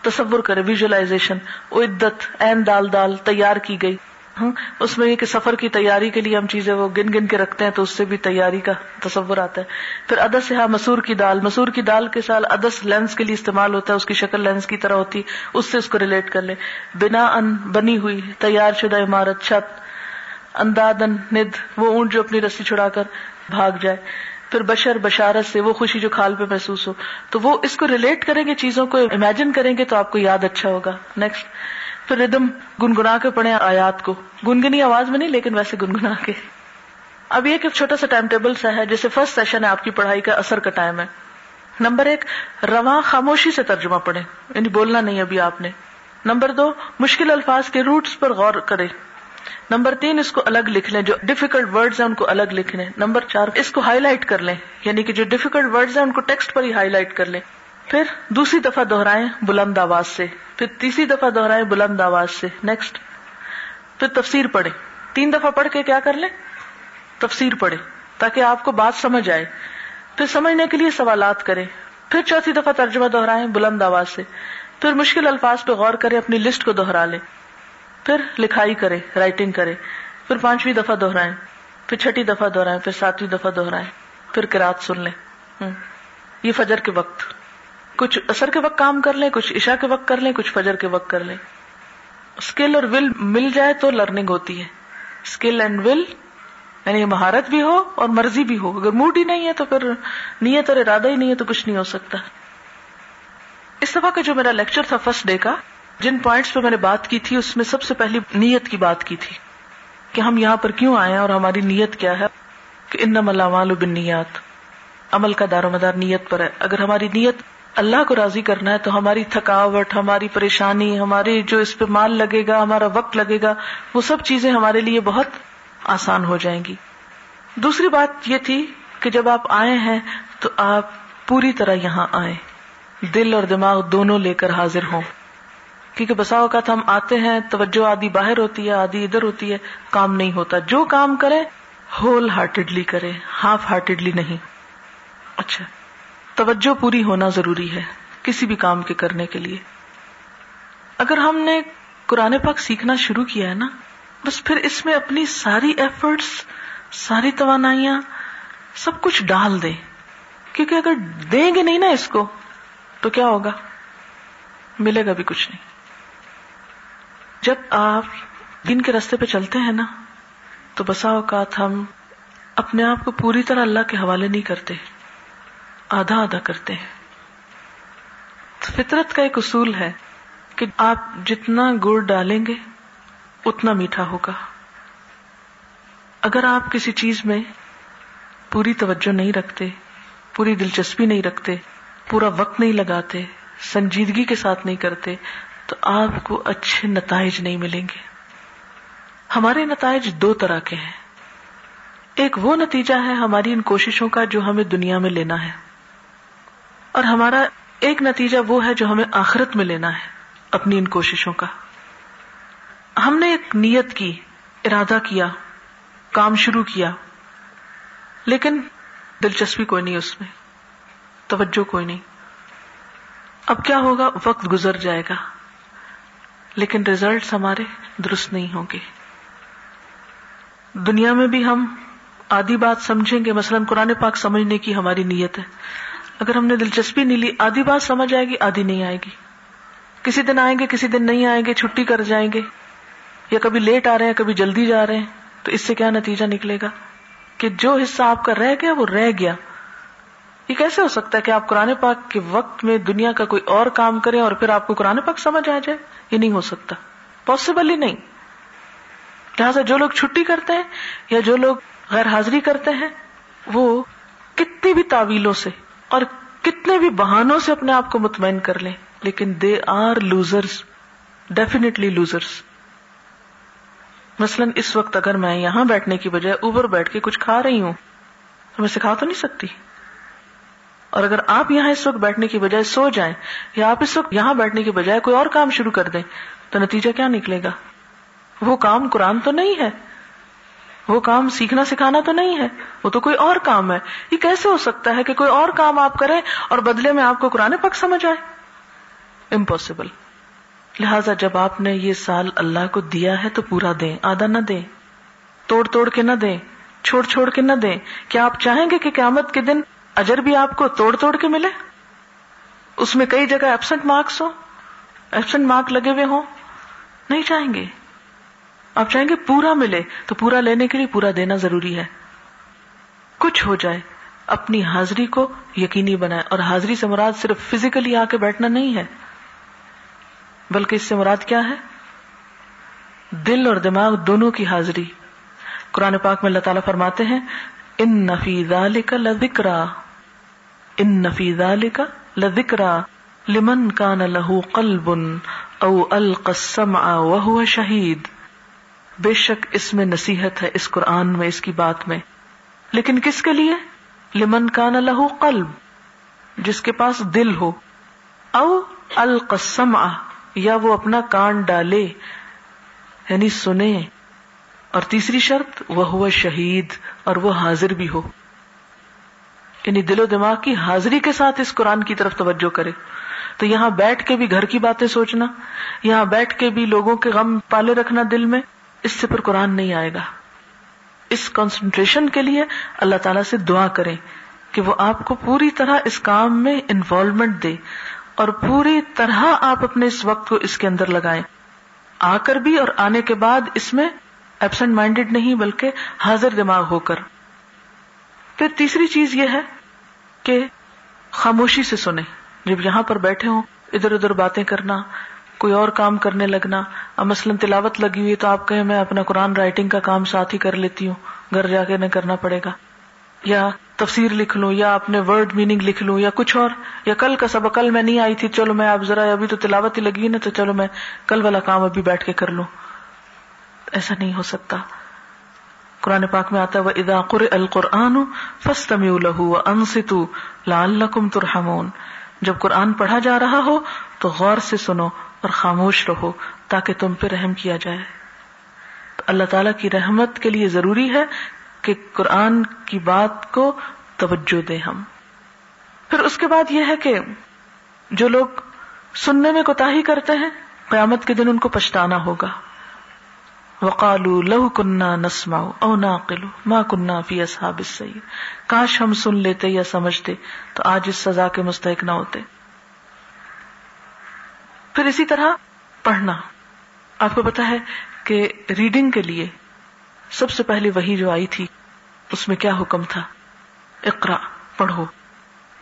تصور کرے ویژلائزیشن عدت این دال دال، تیار کی گئی۔ ہاں اس میں یہ کہ سفر کی تیاری کے لیے ہم چیزیں وہ گن گن کے رکھتے ہیں تو اس سے بھی تیاری کا تصور آتا ہے۔ پھر ادس ہے مسور کی دال، مسور کی دال کے سال ادس لینس کے لیے استعمال ہوتا ہے، اس کی شکل لینس کی طرح ہوتی، اس سے اس کو ریلیٹ کر لیں۔ بنا ان بنی ہوئی، تیار شدہ عمارت، چھت، اندادن، ند، وہ اونٹ جو اپنی رسی چھڑا کر بھاگ جائے۔ پھر بشر، بشارت سے وہ خوشی جو کھال پہ محسوس ہو۔ تو وہ اس کو ریلیٹ کریں گے، چیزوں کو امیجن کریں گے تو آپ کو یاد اچھا ہوگا۔ نیکسٹ پھر ردم گنگنا کے پڑھے آیات کو۔ گنگنی آواز میں نہیں، لیکن ویسے گنگنا کے۔ اب یہ چھوٹا سا ٹائم ٹیبل سا ہے جیسے فرسٹ سیشن ہے، آپ کی پڑھائی کا اثر کا ٹائم ہے۔ نمبر ایک، رواں خاموشی سے ترجمہ پڑھے یعنی بولنا نہیں ابھی آپ نے۔ نمبر دو، مشکل الفاظ کے روٹس پر غور کرے نمبر تین، اس کو الگ لکھ لیں۔ جو ڈیفیکلٹ ورڈز ہیں، ان کو الگ لکھ لیں۔ نمبر چار، اس کو ہائی لائٹ کر لیں۔ یعنی کہ جو ڈیفیکلٹ ورڈز ہیں، ان کو ٹیکسٹ پر ہی ہائی لائٹ کر لیں۔ پھر دوسری دفعہ دوہرائیں بلند آواز سے، پھر تیسری دفعہ دوہرائیں بلند آواز سے نیکسٹ پھر تفسیر پڑھے تین دفعہ پڑھ کے کیا کر لیں؟ تفسیر پڑھے تاکہ آپ کو بات سمجھ آئے۔ پھر سمجھنے کے لیے سوالات کریں۔ پھر چوتھی دفعہ ترجمہ دوہرائیں بلند آواز سے۔ پھر مشکل الفاظ پہ غور کریں، اپنی لسٹ کو دوہرا لیں۔ پھر لکھائی کرے رائٹنگ کرے پھر پانچویں دفعہ دوہرائیں پھر چھٹی دفعہ دوہرائیں پھر ساتویں دفعہ دوہرائیں پھر کراط سن لیں۔ یہ فجر کے وقت۔ کچھ اثر کے وقت کام کر لیں، کچھ عشاء کے وقت کر لیں، کچھ فجر کے وقت کر لیں۔ اسکل اور ول مل جائے تو لرننگ ہوتی ہے۔ اسکل اینڈ ول یعنی مہارت بھی ہو اور مرضی بھی ہو۔ اگر موڈ ہی نہیں ہے تو پھر نیت اور ارادہ ہی نہیں ہے تو کچھ نہیں ہو سکتا۔ اس دفعہ کا جو میرا لیکچر تھا فرسٹ ڈے کا، جن پوائنٹس پہ میں نے بات کی تھی، اس میں سب سے پہلی نیت کی بات کی تھی کہ ہم یہاں پر کیوں آئے ہیں اور ہماری نیت کیا ہے؟ کہ ان ملامال بن نیت عمل کا دار و مدار نیت پر ہے۔ اگر ہماری نیت اللہ کو راضی کرنا ہے تو ہماری تھکاوٹ، ہماری پریشانی ہماری جو اس پہ مال لگے گا، ہمارا وقت لگے گا، وہ سب چیزیں ہمارے لیے بہت آسان ہو جائیں گی۔ دوسری بات یہ تھی کہ جب آپ آئے ہیں تو آپ پوری طرح یہاں آئے دل اور دماغ دونوں لے کر حاضر ہوں۔ کیونکہ بسا اوقات ہم آتے ہیں، توجہ آدھی باہر ہوتی ہے، آدھی ادھر ہوتی ہے، کام نہیں ہوتا۔ جو کام کرے ہول ہارٹیڈلی کرے ہاف ہارٹیڈلی نہیں۔ اچھا۔ توجہ پوری ہونا ضروری ہے کسی بھی کام کے کرنے کے لیے۔ اگر ہم نے قرآن پاک سیکھنا شروع کیا ہے نا، بس پھر اس میں اپنی ساری ایفرٹس ساری توانائیاں، سب کچھ ڈال دیں۔ کیونکہ اگر دیں گے نہیں نا اس کو، تو کیا ہوگا؟ ملے گا بھی کچھ نہیں۔ جب آپ دن کے رستے پہ چلتے ہیں نا، تو بسا اوقات ہم اپنے آپ کو پوری طرح اللہ کے حوالے نہیں کرتے۔ آدھا آدھا کرتے ہیں۔ فطرت کا ایک اصول ہے کہ آپ جتنا گڑ ڈالیں گے، اتنا میٹھا ہوگا۔ اگر آپ کسی چیز میں پوری توجہ نہیں رکھتے، پوری دلچسپی نہیں رکھتے، پورا وقت نہیں لگاتے، سنجیدگی کے ساتھ نہیں کرتے، تو آپ کو اچھے نتائج نہیں ملیں گے۔ ہمارے نتائج دو طرح کے ہیں۔ ایک وہ نتیجہ ہے ہماری ان کوششوں کا جو ہمیں دنیا میں لینا ہے۔ اور ہمارا ایک نتیجہ وہ ہے جو ہمیں آخرت میں لینا ہے، اپنی ان کوششوں کا۔ ہم نے ایک نیت کی، ارادہ کیا، کام شروع کیا، لیکن دلچسپی کوئی نہیں اس میں، توجہ کوئی نہیں۔ اب کیا ہوگا؟ وقت گزر جائے گا، لیکن ریزلٹس ہمارے درست نہیں ہوں گے۔ دنیا میں بھی ہم آدھی بات سمجھیں گے، مثلاً قرآن پاک سمجھنے کی ہماری نیت ہے۔ اگر ہم نے دلچسپی نہیں لی، آدھی بات سمجھ آئے گی، آدھی نہیں آئے گی۔ کسی دن آئیں گے، کسی دن نہیں آئیں گے، چھٹی کر جائیں گے۔ یا کبھی لیٹ آ رہے ہیں، کبھی جلدی جا رہے ہیں۔ تو اس سے کیا نتیجہ نکلے گا؟ کہ جو حصہ آپ کا رہ گیا، وہ رہ گیا۔ یہ کیسے ہو سکتا ہے کہ آپ قرآن پاک کے وقت میں دنیا کا کوئی اور کام کریں اور پھر آپ کو قرآن پاک سمجھ آ جائے؟ یہ نہیں ہو سکتا۔ پاسبل ہی نہیں۔ لہٰذا جو لوگ چھٹی کرتے ہیں یا جو لوگ غیر حاضری کرتے ہیں، وہ کتنی بھی تعویلوں سے اور کتنے بھی بہانوں سے اپنے آپ کو مطمئن کر لیں، لیکن they are losers definitely losers مثلاً اس وقت اگر میں یہاں بیٹھنے کی بجائے اوبر بیٹھ کے کچھ کھا رہی ہوں، تو میں سکھا تو نہیں سکتی۔ اور اگر آپ یہاں اس وقت بیٹھنے کی بجائے سو جائیں، یا آپ اس وقت یہاں بیٹھنے کی بجائے کوئی اور کام شروع کر دیں، تو نتیجہ کیا نکلے گا؟ وہ کام قرآن تو نہیں ہے۔ وہ کام سیکھنا سکھانا تو نہیں ہے، وہ تو کوئی اور کام ہے۔ یہ کیسے ہو سکتا ہے کہ کوئی اور کام آپ کریں اور بدلے میں آپ کو قرآن پک سمجھ آئے؟ امپاسبل لہذا جب آپ نے یہ سال اللہ کو دیا ہے تو پورا دیں، آدھا نہ دیں۔ توڑ توڑ کے نہ دیں، چھوڑ چھوڑ کے نہ دیں۔ کیا آپ چاہیں گے کہ قیامت کے دن اجر بھی آپ کو توڑ توڑ کے ملے؟ اس میں کئی جگہ ایبسنٹ مارکس ہو ایبسنٹ مارک لگے ہوئے ہوں۔ نہیں چاہیں گے؟ آپ چاہیں گے پورا ملے تو پورا لینے کے لیے پورا دینا ضروری ہے۔ کچھ ہو جائے، اپنی حاضری کو یقینی بنائے۔ اور حاضری سے مراد صرف فزیکلی آ کے بیٹھنا نہیں ہے، بلکہ اس سے مراد کیا ہے؟ دل اور دماغ دونوں کی حاضری۔ قرآن پاک میں اللہ تعالیٰ فرماتے ہیں ان نفیز کا لکرا ان نفیز کا لکرا لمن کا لہو قلبن او القسم وہ شہید بے شک اس میں نصیحت ہے اس قرآن میں، اس کی بات میں۔ لیکن کس کے لیے؟ لمن کا نہ لہو قلب، جس کے پاس دل ہو۔ او القسم یا وہ اپنا کان ڈالے۔ یعنی سنے۔ اور تیسری شرط، وہ ہوا شہید اور وہ حاضر بھی ہو۔ یعنی دل و دماغ کی حاضری کے ساتھ اس قرآن کی طرف توجہ کرے۔ تو یہاں بیٹھ کے بھی گھر کی باتیں سوچنا، یہاں بیٹھ کے بھی لوگوں کے غم پالے رکھنا دل میں۔ اس سے پھر قرآن نہیں آئے گا۔ اس کانسنٹریشن کے لیے اللہ تعالی سے دعا کریں کہ وہ آپ کو پوری طرح اس کام میں انوالومنٹ دے اور پوری طرح آپ اپنے اس وقت کو اس کے اندر لگائیں۔ آ کر بھی اور آنے کے بعد اس میں ایبسنٹ مائنڈیڈ نہیں بلکہ حاضر دماغ ہو کر۔ پھر تیسری چیز یہ ہے کہ خاموشی سے سنیں۔ جب یہاں پر بیٹھے ہوں، ادھر ادھر باتیں کرنا کوئی اور کام کرنے لگنا۔ اب مثلاً تلاوت لگی ہوئی تو آپ کہیں میں اپنا قرآن رائٹنگ کا کام ساتھ ہی کر لیتی ہوں۔ گھر جا کے نہ کرنا پڑے گا۔ یا تفسیر لکھ لوں، یا اپنے ورڈ میننگ لکھ لوں، یا کچھ اور۔ یا کل کا سبق، کل میں نہیں آئی تھی، چلو میں اب ذرا ابھی تو تلاوت ہی لگی نا، تو چلو میں کل والا کام ابھی بیٹھ کے کر لوں۔ ایسا نہیں ہو سکتا۔ قرآن پاک میں آتا ہے وہ ادا قر القرآن فسطم انستو لال ترحمون۔ جب قرآن پڑھا جا رہا ہو تو غور سے سنو۔ اور خاموش رہو تاکہ تم پہ رحم کیا جائے۔ اللہ تعالی کی رحمت کے لیے ضروری ہے کہ قرآن کی بات کو توجہ دیں ہم۔ پھر اس کے بعد یہ ہے کہ جو لوگ سننے میں کوتا کرتے ہیں، قیامت کے دن ان کو پچھتانا ہوگا۔ وقالو لہو کنہ نسما او نا قلو ماں کنہ فی اصحاب کاش ہم سن لیتے یا سمجھتے تو آج اس سزا کے مستحق نہ ہوتے۔ پھر اسی طرح پڑھنا۔ آپ کو پتا ہے کہ ریڈنگ کے لیے سب سے پہلے وہی جو آئی تھی، اس میں کیا حکم تھا؟ اقرا پڑھو۔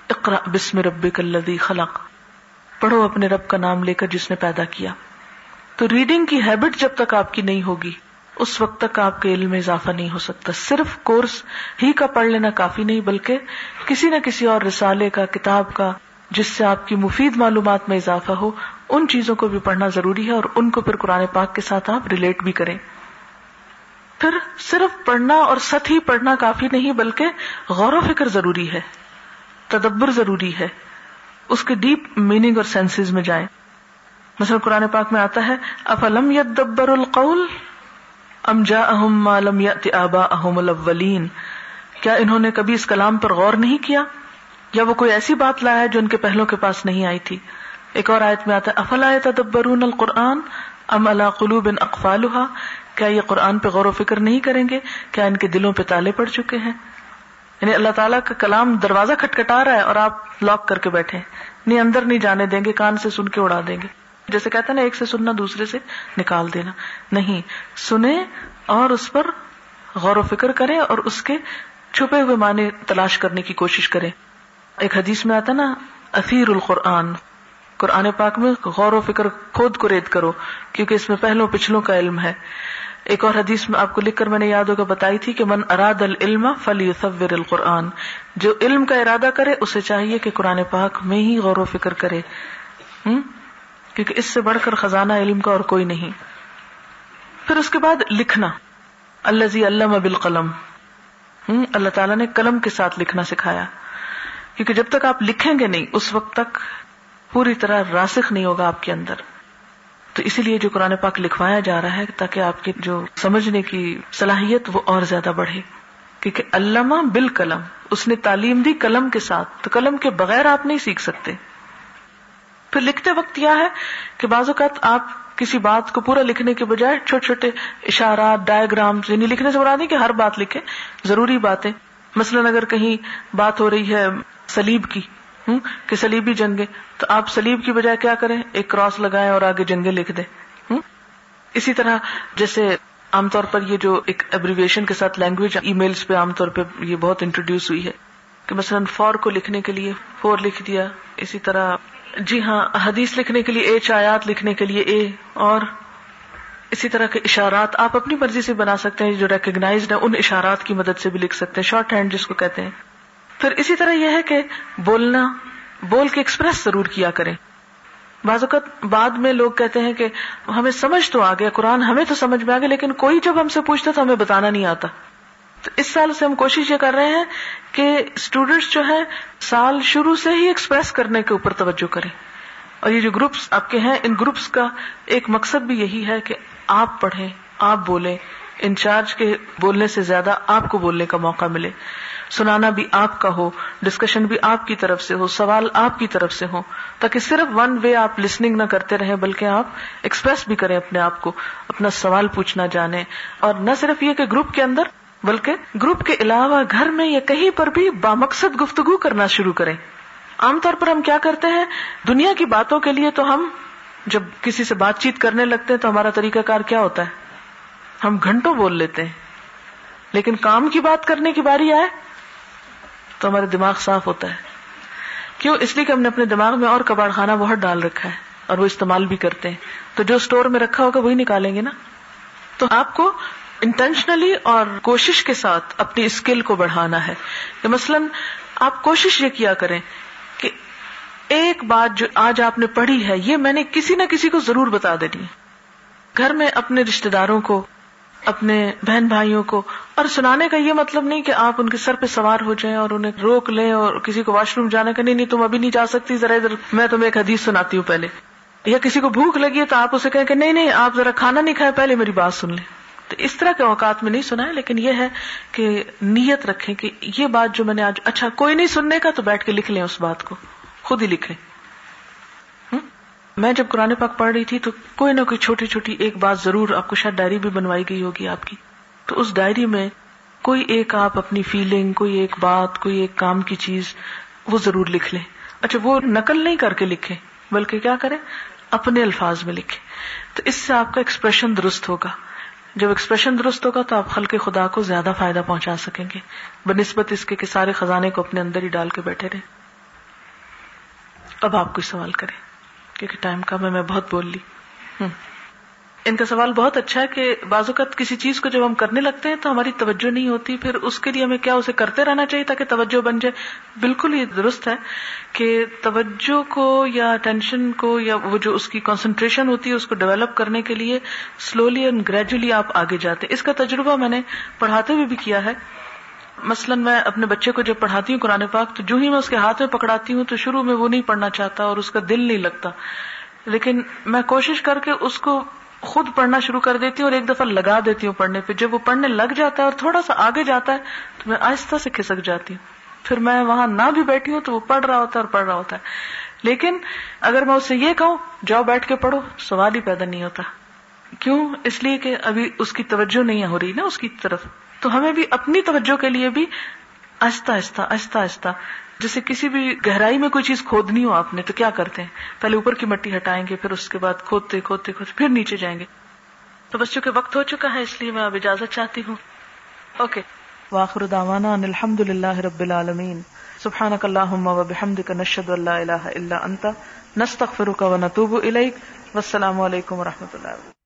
اقرا بسم رب کلدی خلق۔ پڑھو اپنے رب کا نام لے کر جس نے پیدا کیا۔ تو ریڈنگ کی ہیبٹ جب تک آپ کی نہیں ہوگی، اس وقت تک آپ کے علم میں اضافہ نہیں ہو سکتا۔ صرف کورس ہی کا پڑھ لینا کافی نہیں، بلکہ کسی نہ کسی اور رسالے کا، کتاب کا، جس سے آپ کی مفید معلومات میں اضافہ ہو ان چیزوں کو بھی پڑھنا ضروری ہے اور ان کو پھر قرآن پاک کے ساتھ آپ ریلیٹ بھی کریں۔ پھر صرف پڑھنا اور ست ہی پڑھنا کافی نہیں بلکہ غور و فکر ضروری ہے، تدبر ضروری ہے، اس کے ڈیپ میننگ اور سینسز میں جائیں۔ مثلا قرآن پاک میں آتا ہے، افلم یدبر القول ام جا اہم مالم یت آبا احم الاولین؟ کیا انہوں نے کبھی اس کلام پر غور نہیں کیا؟ یا وہ کوئی ایسی بات لایا جو ان کے پہلوں کے پاس نہیں آئی تھی؟ ایک اور آیت میں آتا ہے، افلا تدبرون القرآن ام اللہ قلوب اقفالها کیا یہ قرآن پہ غور و فکر نہیں کریں گے؟ کیا ان کے دلوں پہ تالے پڑ چکے ہیں؟ یعنی اللہ تعالیٰ کا کلام دروازہ کھٹکھٹا رہا ہے اور آپ لاک کر کے بیٹھے نہیں، اندر نہیں جانے دیں گے، کان سے سن کے اڑا دیں گے۔ جیسے کہتے ہیں نا، ایک سے سننا، دوسرے سے نکال دینا۔ نہیں، سنیں اور اس پر غور و فکر کریں اور اس کے چھپے ہوئے معنی تلاش کرنے کی کوشش کریں۔ ایک حدیث میں آتا نا، اثیر القرآن۔ قرآن پاک میں غور و فکر خود کو ریت کرو، کیونکہ اس میں پہلوں پچھلوں کا علم ہے۔ ایک اور حدیث میں آپ کو لکھ کر میں نے یاد ہوگا، بتائی تھی کہ من اراد العلم فلی یصور القرآن۔ جو علم کا ارادہ کرے، اسے چاہیے کہ قرآن پاک میں ہی غور و فکر کرے۔ کیونکہ اس سے بڑھ کر خزانہ علم کا اور کوئی نہیں۔ پھر اس کے بعد لکھنا۔ اللہ زی علم ابل قلم اللہ تعالیٰ نے قلم کے ساتھ لکھنا سکھایا۔ کیونکہ جب تک آپ لکھیں گے نہیں، اس وقت تک پوری طرح راسخ نہیں ہوگا آپ کے اندر۔ تو اسی لیے جو قرآن پاک لکھوایا جا رہا ہے تاکہ آپ کی جو سمجھنے کی صلاحیت وہ اور زیادہ بڑھے۔ کیونکہ علامہ بال قلم اس نے تعلیم دی قلم کے ساتھ، تو قلم کے بغیر آپ نہیں سیکھ سکتے۔ پھر لکھتے وقت کیا ہے کہ بعض اوقات آپ کسی بات کو پورا لکھنے کے بجائے چھوٹے چھوٹے اشارات ڈائگرام یعنی لکھنے سے بڑا نہیں کہ ہر بات لکھے ضروری باتیں۔ مثلاً اگر کہیں بات ہو رہی ہے سلیب کی کہ سلیبی جنگیں۔ تو آپ سلیب کی بجائے کیا کریں؟ ایک کراس لگائیں اور آگے جنگیں لکھ دیں۔ اسی طرح جیسے عام طور پر یہ جو ایک ایبریویشن کے ساتھ لینگویج ای میلز پہ عام طور پہ یہ بہت انٹروڈیوس ہوئی ہے کہ مثلاً فور کو لکھنے کے لیے فور لکھ دیا، اسی طرح جی ہاں حدیث لکھنے کے لیے اے، چایات لکھنے کے لیے اے، اور اسی طرح کے اشارات آپ اپنی مرضی سے بنا سکتے ہیں، جو ریکگنائزڈ ہے ان اشارات کی مدد سے بھی لکھ سکتے ہیں شارٹ ہینڈ جس کو کہتے ہیں۔ پھر اسی طرح یہ ہے کہ بولنا، بول کے ایکسپریس ضرور کیا کریں۔ بعض اوقات بعد میں لوگ کہتے ہیں کہ ہمیں سمجھ تو آ گیا قرآن ہمیں تو سمجھ میں آ گیا لیکن کوئی جب ہم سے پوچھتا تو ہمیں بتانا نہیں آتا۔ تو اس سال سے ہم کوشش یہ کر رہے ہیں کہ اسٹوڈینٹس جو ہے سال شروع سے ہی ایکسپریس کرنے کے اوپر توجہ کریں۔ اور یہ جو گروپس آپ کے ہیں، ان گروپس کا ایک مقصد بھی یہی ہے کہ آپ پڑھیں، آپ بولیں۔ انچارج کے بولنے سے زیادہ آپ کو بولنے کا موقع ملے۔ سنانا بھی آپ کا ہو ڈسکشن بھی آپ کی طرف سے ہو، سوال آپ کی طرف سے ہو، تاکہ صرف ون وے آپ لسننگ نہ کرتے رہیں، بلکہ آپ ایکسپریس بھی کریں اپنے آپ کو، اپنا سوال پوچھنا جانے اور نہ صرف یہ کہ گروپ کے اندر، بلکہ گروپ کے علاوہ گھر میں یا کہیں پر بھی بامقصد گفتگو کرنا شروع کریں۔ عام طور پر ہم کیا کرتے ہیں؟ دنیا کی باتوں کے لیے تو ہم جب کسی سے بات چیت کرنے لگتے ہیں تو ہمارا طریقہ کار کیا ہوتا ہے؟ ہم گھنٹوں بول لیتے ہیں۔ لیکن کام کی بات کرنے کی باری آئے تو ہمارا دماغ صاف ہوتا ہے۔ کیوں؟ اس لیے کہ ہم نے اپنے دماغ میں اور کباڑ خانہ بہت ڈال رکھا ہے اور وہ استعمال بھی کرتے ہیں۔ تو جو اسٹور میں رکھا ہوگا وہی نکالیں گے نا؟ تو آپ کو انٹینشنلی اور کوشش کے ساتھ اپنی اسکل کو بڑھانا ہے۔ کہ مثلاً آپ کوشش یہ کیا کریں کہ ایک بات جو آج آپ نے پڑھی ہے، یہ میں نے کسی نہ کسی کو ضرور بتا دینی ہے۔ گھر میں اپنے رشتے داروں کو اپنے بہن بھائیوں کو۔ اور سنانے کا یہ مطلب نہیں کہ آپ ان کے سر پہ سوار ہو جائیں اور انہیں روک لیں اور کسی کو واش روم جانے کا، نہیں نہیں، تم ابھی نہیں جا سکتی، ذرا ادھر۔ میں تمہیں ایک حدیث سناتی ہوں پہلے۔ یا کسی کو بھوک لگی ہے تو آپ اسے کہیں کہ نہیں نہیں، آپ ذرا کھانا نہیں کھائے، پہلے میری بات سن لیں۔ تو اس طرح کے اوقات میں نہیں سنا ہے، لیکن یہ ہے کہ نیت رکھیں کہ یہ بات جو میں نے آج اچھا کوئی نہیں سننے کا تو بیٹھ کے لکھ لیں اس بات کو۔ خود ہی لکھیں میں جب قرآن پاک پڑھ رہی تھی تو کوئی نہ کوئی چھوٹی چھوٹی ایک بات ضرور آپ کو شاید ڈائری بھی بنوائی گئی ہوگی آپ کی۔ تو اس ڈائری میں کوئی ایک آپ اپنی فیلنگ کوئی ایک بات، کوئی ایک کام کی چیز وہ ضرور لکھ لیں۔ اچھا وہ نقل نہیں کر کے لکھیں، بلکہ کیا کریں؟ اپنے الفاظ میں لکھیں۔ تو اس سے آپ کا ایکسپریشن درست ہوگا۔ جب ایکسپریشن درست ہوگا تو آپ خلق خدا کو زیادہ فائدہ پہنچا سکیں گے۔ بہ نسبت اس کے کہ سارے خزانے کو اپنے اندر ہی ڈال کے بیٹھے رہے اب آپ کوئی سوال کریں۔ کیونکہ ٹائم کم ہے میں بہت بول لی۔ ان کا سوال بہت اچھا ہے کہ بعض اوقات کسی چیز کو جب ہم کرنے لگتے ہیں تو ہماری توجہ نہیں ہوتی، پھر اس کے لیے ہمیں کیا اسے کرتے رہنا چاہیے تاکہ توجہ بن جائے؟ بالکل یہ درست ہے کہ توجہ کو یا ٹینشن کو یا وہ جو اس کی کانسنٹریشن ہوتی ہے، اس کو ڈیولپ کرنے کے لیے سلولی اینڈ گریجولی آپ آگے جاتے ہیں۔ اس کا تجربہ میں نے پڑھاتے ہوئے بھی کیا ہے۔ مثلاً میں اپنے بچے کو جب پڑھاتی ہوں قرآن پاک، تو جو ہی میں اس کے ہاتھ میں پکڑاتی ہوں، تو شروع میں وہ نہیں پڑھنا چاہتا اور اس کا دل نہیں لگتا۔ لیکن میں کوشش کر کے اس کو خود پڑھنا شروع کر دیتی ہوں اور ایک دفعہ لگا دیتی ہوں پڑھنے پہ۔ جب وہ پڑھنے لگ جاتا ہے اور تھوڑا سا آگے جاتا ہے، تو میں آہستہ سے کھسک جاتی ہوں۔ پھر میں وہاں نہ بھی بیٹھی ہوں تو وہ پڑھ رہا ہوتا ہے اور پڑھ رہا ہوتا ہے۔ لیکن اگر میں اسے یہ کہوں، جاؤ بیٹھ کے پڑھو، سوال ہی پیدا نہیں ہوتا۔ کیوں؟ اس لیے کہ ابھی اس کی توجہ نہیں ہو رہی نا اس کی طرف۔ تو ہمیں بھی اپنی توجہ کے لیے بھی آہستہ آہستہ آہستہ آہستہ۔ جیسے کسی بھی گہرائی میں کوئی چیز کھودنی ہو آپ نے، تو کیا کرتے ہیں؟ پہلے اوپر کی مٹی ہٹائیں گے، پھر اس کے بعد کھودتے کھودتے کھودتے، پھر نیچے جائیں گے۔ تو بس چونکہ وقت ہو چکا ہے، اس لیے میں اب اجازت چاہتی ہوں۔ اوکے۔ واخر دعوانا ان الحمد للہ رب العالمین۔ سبحانک اللہم و بحمدک، نشہد اللہ الہ الا انت، نستغفرک و نتوب الیک۔ والسلام علیکم و رحمۃ اللہ